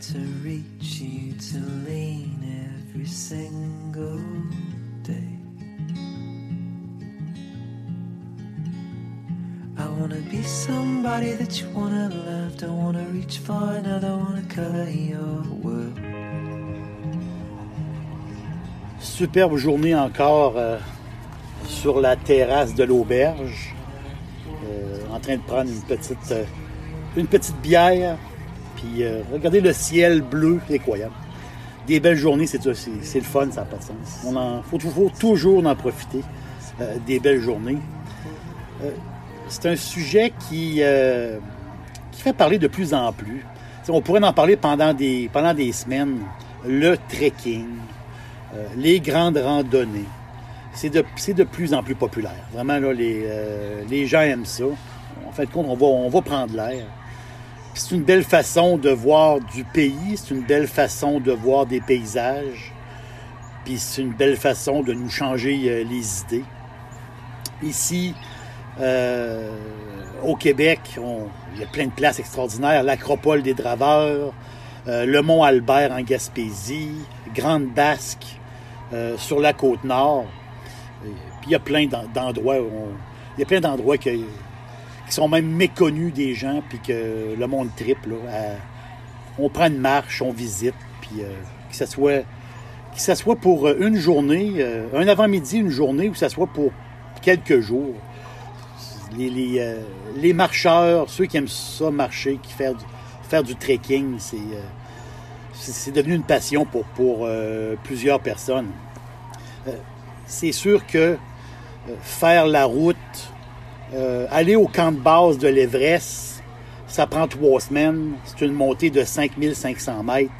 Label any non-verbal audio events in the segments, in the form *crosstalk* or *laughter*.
To reach you to lean every single day. I wanna be somebody that you wanna love. Don't wanna reach for another, wanna color your world. Superbe journée encore euh, sur la terrasse de l'auberge. Euh, en train de prendre une petite, euh, une petite bière. Puis euh, regardez le ciel bleu, incroyable. Des belles journées, c'est c'est c'est le fun, ça n'a pas de sens. En, faut, faut toujours en profiter euh, des belles journées. Euh, c'est un sujet qui, qui fait parler de plus en plus. On pourrait en parler pendant des, pendant des semaines. Le trekking, les grandes randonnées. C'est de, c'est de plus en plus populaire. Vraiment, là, les, les gens aiment ça. En de compte, on va, on va prendre l'air. C'est une belle façon de voir du pays, c'est une belle façon de voir des paysages, puis c'est une belle façon de nous changer euh, les idées. Ici, euh, au Québec, il y a plein de places extraordinaires. L'Acropole des Draveurs, euh, le Mont Albert en Gaspésie, Grande Basque sur la côte nord. Puis il y a plein d'en- d'endroits, il y a plein d'endroits que- qui sont même méconnus des gens, puis que le monde triple. on prend une marche, on visite, puis euh, que ce soit soit pour euh, une journée, euh, un avant-midi, une journée, ou que ce soit pour quelques jours. Les, les, marcheurs, ceux qui aiment ça marcher, qui faire du, faire du trekking, c'est devenu une passion pour, pour plusieurs personnes. C'est sûr que faire la route, euh, aller au camp de base de l'Everest, ça prend trois semaines. C'est une montée de 5500 mètres.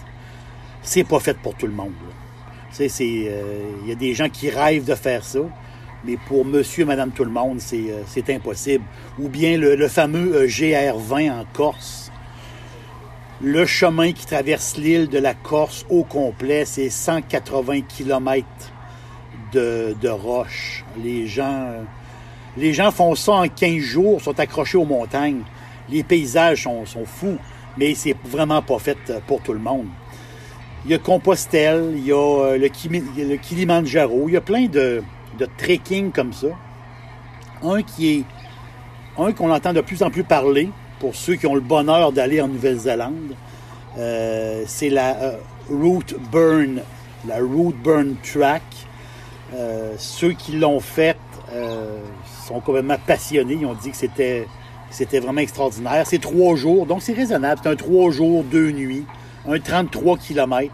C'est pas fait pour tout le monde. c'est, euh, il y a des gens qui rêvent de faire ça, mais pour monsieur, madame, tout le monde, c'est, euh, impossible. Ou bien le, fameux euh, GR20 en Corse. Le chemin qui traverse l'île de la Corse au complet, c'est 180 km de, de roches. Les gens, les gens font ça en 15 jours, sont accrochés aux montagnes. Les paysages sont, fous, mais c'est vraiment pas fait euh, pour tout le monde. Il y a Compostelle, il y a euh, le, Kilimanjaro, il y a plein de, de trekking comme ça. Un qui est un qu'on entend de plus en plus parler pour ceux qui ont le bonheur d'aller en Nouvelle-Zélande, euh, c'est la Route Burn, la Route Burn Track. Ceux qui l'ont faite sont complètement passionnés. Ils ont dit que c'était c'était vraiment extraordinaire. C'est trois jours, donc c'est raisonnable. C'est un trois jours, deux nuits, un 33 km.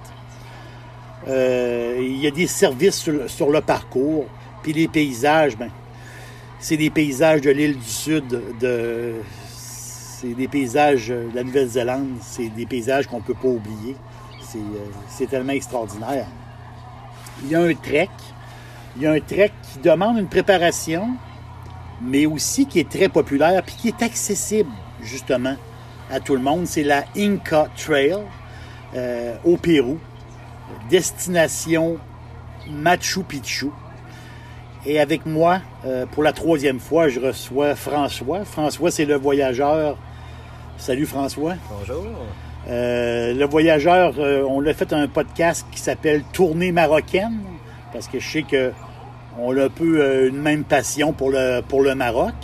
il y a des services sur le, sur le parcours. Puis les paysages, ben, c'est des paysages de l'île du Sud, de, c'est des paysages de la Nouvelle-Zélande, c'est des paysages qu'on ne peut pas oublier. C'est, euh, c'est tellement extraordinaire. Il y a un trek. Il y a un trek qui demande une préparation, mais aussi qui est très populaire puis qui est accessible, justement, à tout le monde. C'est la Inca Trail euh, au Pérou. Destination Machu Picchu. Et avec moi, euh, pour la troisième fois, je reçois François. François, c'est le voyageur. Salut François. Bonjour. Euh, le voyageur, on l'a fait un podcast qui s'appelle Tournée marocaine, parce que je sais que on a un peu euh, une même passion pour le, pour le Maroc.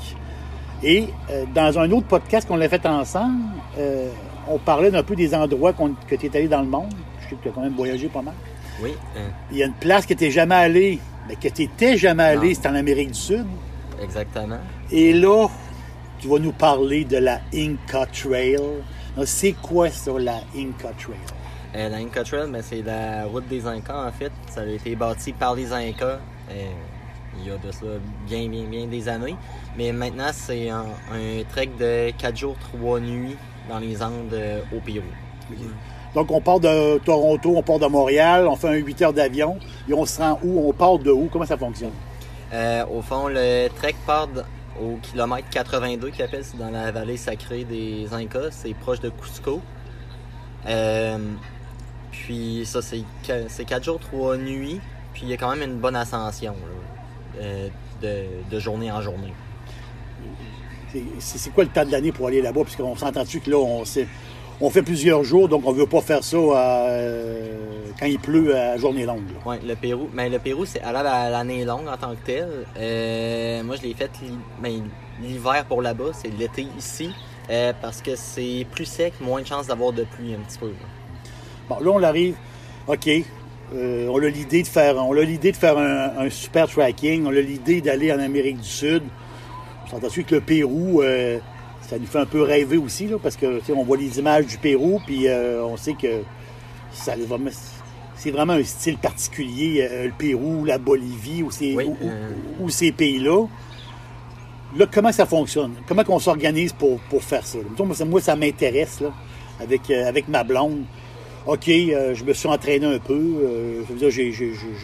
Et euh, dans un autre podcast qu'on l'a fait ensemble, euh, on parlait d'un peu des endroits que tu es allé dans le monde. Je sais que tu as quand même voyagé pas mal. Oui, euh, Il y a une place que tu n'es jamais allé, mais que tu n'étais jamais allé, c'est en Amérique du Sud. exactement. Et là, tu vas nous parler de la Inca Trail. C'est quoi ça, la Inca Trail? La Inca Trail, ben, c'est la route des Incas, en fait. Ça a été bâti par les Incas. Euh, il y a de cela bien, bien, bien des années. Mais maintenant, c'est un, un trek de 4 jours, 3 nuits dans les Andes euh, au Pérou. Donc, on part de Toronto, on part de Montréal, on fait un 8 heures d'avion, et on se rend où? On part de où? Comment ça fonctionne? Euh, au fond, le trek part au kilomètre 82, qu'il appelle, c'est dans la vallée sacrée des Incas, c'est proche de Cusco. Euh, puis ça, c'est 4 jours, 3 nuits, puis il y a quand même une bonne ascension là, euh, de, de journée en journée. C'est- quoi le temps de l'année pour aller là-bas? Puisqu'on s'entend-tu que là, on, fait plusieurs jours, donc on veut pas faire ça euh, quand il pleut à journée longue. Ouais, le Pérou, mais le Pérou, c'est à la- à l'année longue en tant que tel. Euh, moi, je l'ai fait ben, l'hiver pour là-bas, c'est l'été ici, parce que c'est plus sec, moins de chances d'avoir de pluie un petit peu. là. Bon, là, on arrive. OK. Euh, on a l'idée de faire, on a l'idée de faire un, un super tracking. On a l'idée d'aller en Amérique du Sud. On s'entend que le Pérou, euh, ça nous fait un peu rêver aussi, là, parce que on voit les images du Pérou, puis euh, on sait que ça c'est vraiment un style particulier, le Pérou, la Bolivie, ou ces, Oui, ou- ou- ou ces pays-là. Là, comment ça fonctionne? Comment on s'organise pour, pour faire ça? moi, ça, m'intéresse, avec ma blonde. OK, euh, je me suis entraîné un peu. euh, je veux dire,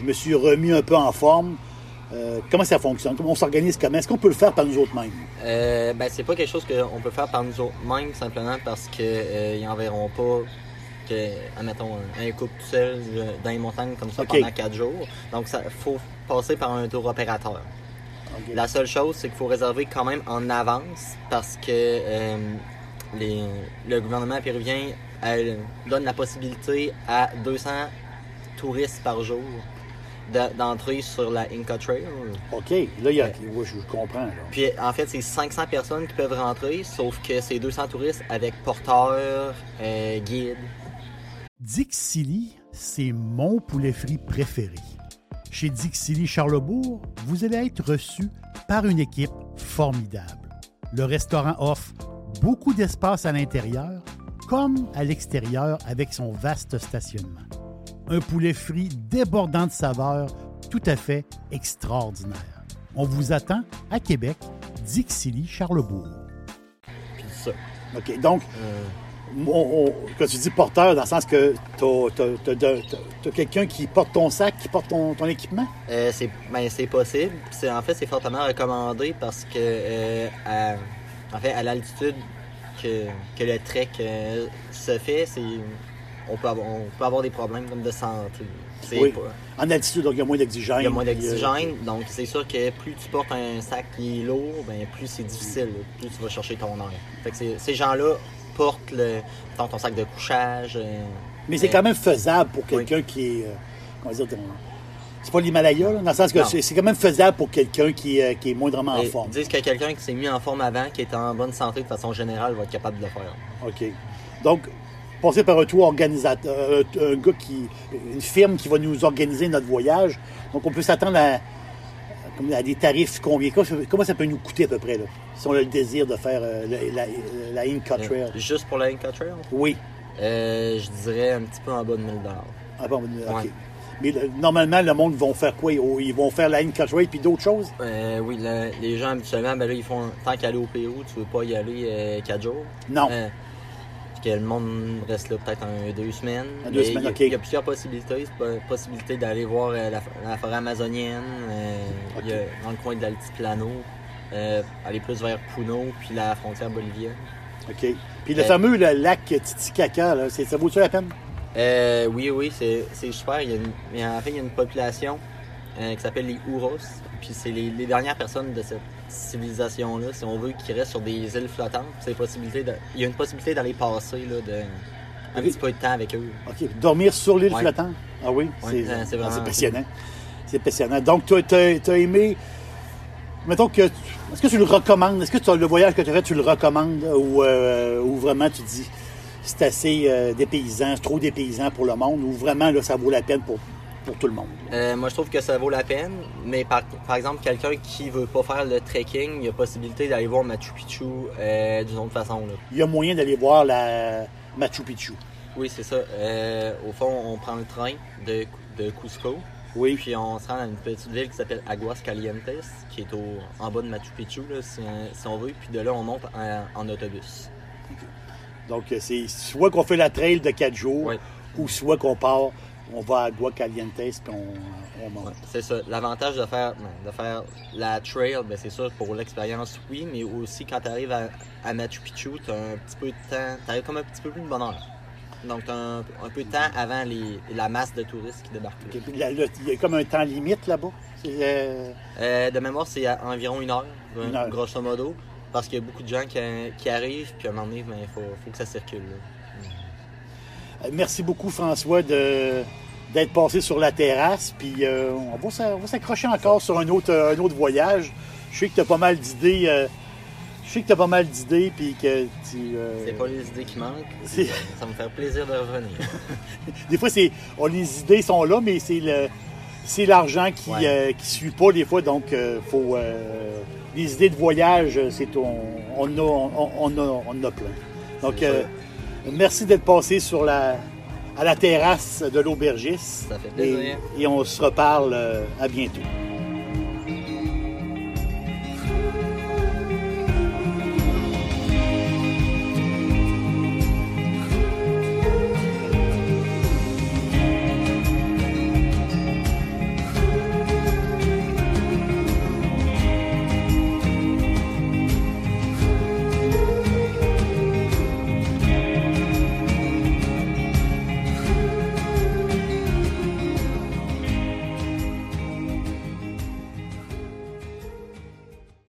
me suis remis un peu en forme. Euh, comment ça fonctionne? Comment on s'organise? Comment? Est-ce qu'on peut le faire par nous autres mêmes? Euh, ben, c'est pas quelque chose qu'on peut faire par nous autres mêmes, simplement parce que euh, ils enverront pas que, admettons, un, un couple tout seul dans les montagnes comme ça pendant quatre jours. Donc, ça faut passer par un tour opérateur. La seule chose, c'est qu'il faut réserver quand même en avance parce que les- le gouvernement péruvien euh, donne la possibilité à 200 touristes par jour de- d'entrer sur la Inca Trail. OK, là, il y a, ouais, je, je comprends. là. Puis en fait, c'est 500 personnes qui peuvent rentrer, sauf que c'est 200 touristes avec porteurs, euh, guides. Dixili, c'est mon poulet frit préféré. Chez Dixili Charlebourg, vous allez être reçu par une équipe formidable. Le restaurant offre beaucoup d'espace à l'intérieur comme à l'extérieur avec son vaste stationnement. Un poulet frit débordant de saveurs tout à fait extraordinaire. On vous attend à Québec, Dixili Charlebourg. Puis ça. OK, donc, Euh, on- on- quand tu dis porteur, dans le sens que tu as, quelqu'un qui porte ton sac, qui porte ton, ton équipement? euh, c'est ben, c'est possible. En fait c'est fortement recommandé parce que euh, à, en fait à l'altitude que, que le trek euh, se fait, c'est on peut avoir on peut avoir des problèmes comme de santé. Oui. pas- En altitude, donc il y a moins d'oxygène. Il y a moins euh, d'oxygène, donc c'est sûr que plus tu portes un sac qui est lourd, ben plus c'est difficile, plus tu vas chercher ton air. Fait que ces gens-là portent le, ton sac de couchage. euh, Mais c'est euh, quand même faisable pour quelqu'un qui est. comment dire, c'est pas l'Himalaya, dans le sens que c'est quand même faisable pour quelqu'un qui, est- qui est moindrement en forme. Disent que quelqu'un qui s'est mis en forme avant, qui est en bonne santé de façon générale, va être capable de le faire. OK. Donc, passer par un tour organisateur, euh, un gars qui. une firme qui va nous organiser notre voyage. Donc, on peut s'attendre à, des tarifs combien? Comment ça- peut nous coûter à peu près, là, si on a le désir de faire euh, la, la Inca Trail? Euh, juste pour la Inca Trail, Oui. euh, je dirais un petit peu en bas de 1000 Ah bon, OK. Ouais. Mais le- normalement, le monde vont faire quoi? Ils vont faire la Trail puis d'autres choses? euh, Oui, le- les gens habituellement, ben là, ils font tant qu'aller au Pérou, tu veux pas y aller 4 jours? Non. Euh, que le monde reste là peut-être un, deux semaines. Deux semaines, il y a- ok. Il y a plusieurs possibilités. Possibilité d'aller voir euh, la, la forêt amazonienne, euh, il y a dans le coin de l'Altiplano, euh, aller plus vers Puno, puis la frontière bolivienne. OK. Puis le Euh, fameux le lac Titicaca, là, ça vaut-tu la peine? Euh, oui, oui, c'est c'est super. Il y a une- mais en fait, il y a une population euh, qui s'appelle les Ouros. Puis c'est les, les dernières personnes de cette civilisation-là, si on veut, qui restent sur des îles flottantes. C'est de- il y a une possibilité d'aller passer là, de, un Ok. petit peu de temps avec eux. OK. Dormir sur l'île Ouais. flottante? Ah oui? Ouais, c'est euh, c'est vraiment- ah, c'est passionnant. C'est passionnant. Donc, tu as, aimé. Mettons que. Est-ce que tu le recommandes? Est-ce que tu le voyage que tu as fait, tu le recommandes ou, euh, ou vraiment tu dis c'est assez euh, dépaysant, c'est trop dépaysant pour le monde ou vraiment là, ça vaut la peine pour, pour tout le monde? Euh, moi, je trouve que ça vaut la peine, mais par, par exemple, quelqu'un qui veut pas faire le trekking, il y a possibilité d'aller voir Machu Picchu euh, d'une autre façon. Là. Il y a moyen d'aller voir la Machu Picchu. Oui, c'est ça. Euh, au fond, on prend le train de, de Cusco, Oui. Puis on se rend à une petite ville qui s'appelle Aguas Calientes, qui est au, en bas de Machu Picchu, là, si, si on veut. Puis de là, on monte en, en autobus. Donc, euh, c'est soit qu'on fait la trail de 4 jours, Oui. ou soit qu'on part, on va à Guacalientes, puis on, on monte. C'est ça. L'avantage de faire, non, de faire la trail, ben c'est sûr pour l'expérience, oui, mais aussi quand tu arrives à, à Machu Picchu, tu as un petit peu de temps, tu arrives comme un petit peu plus de bonheur. Donc, tu as un, un peu de temps avant les, la masse de touristes qui débarquent. là, là, Il y a comme un temps limite là-bas? Euh, Euh, de mémoire, c'est environ une heure, Une heure. grosso modo, parce qu'il y a beaucoup de gens qui, qui arrivent, puis à un moment donné, il faut, faut que ça circule. là. Euh, Merci beaucoup, François, de, d'être passé sur la terrasse. Puis euh, on va s'accrocher encore sur un autre, un autre voyage. Je sais que tu as pas mal d'idées. euh, je sais que tu as pas mal d'idées. Puis que tu. euh, C'est pas les idées qui manquent, ça me fait plaisir de revenir. *laughs* Des fois, c'est, les idées sont là, mais c'est, le, c'est l'argent qui Ouais. euh, suit pas des fois. Donc, euh, faut. euh, les idées de voyage, c'est, on, on, a, on, on a, on en a plein. Donc, merci d'être passé sur la, à la terrasse de l'aubergiste. Ça fait Et, plaisir. et on se reparle à bientôt.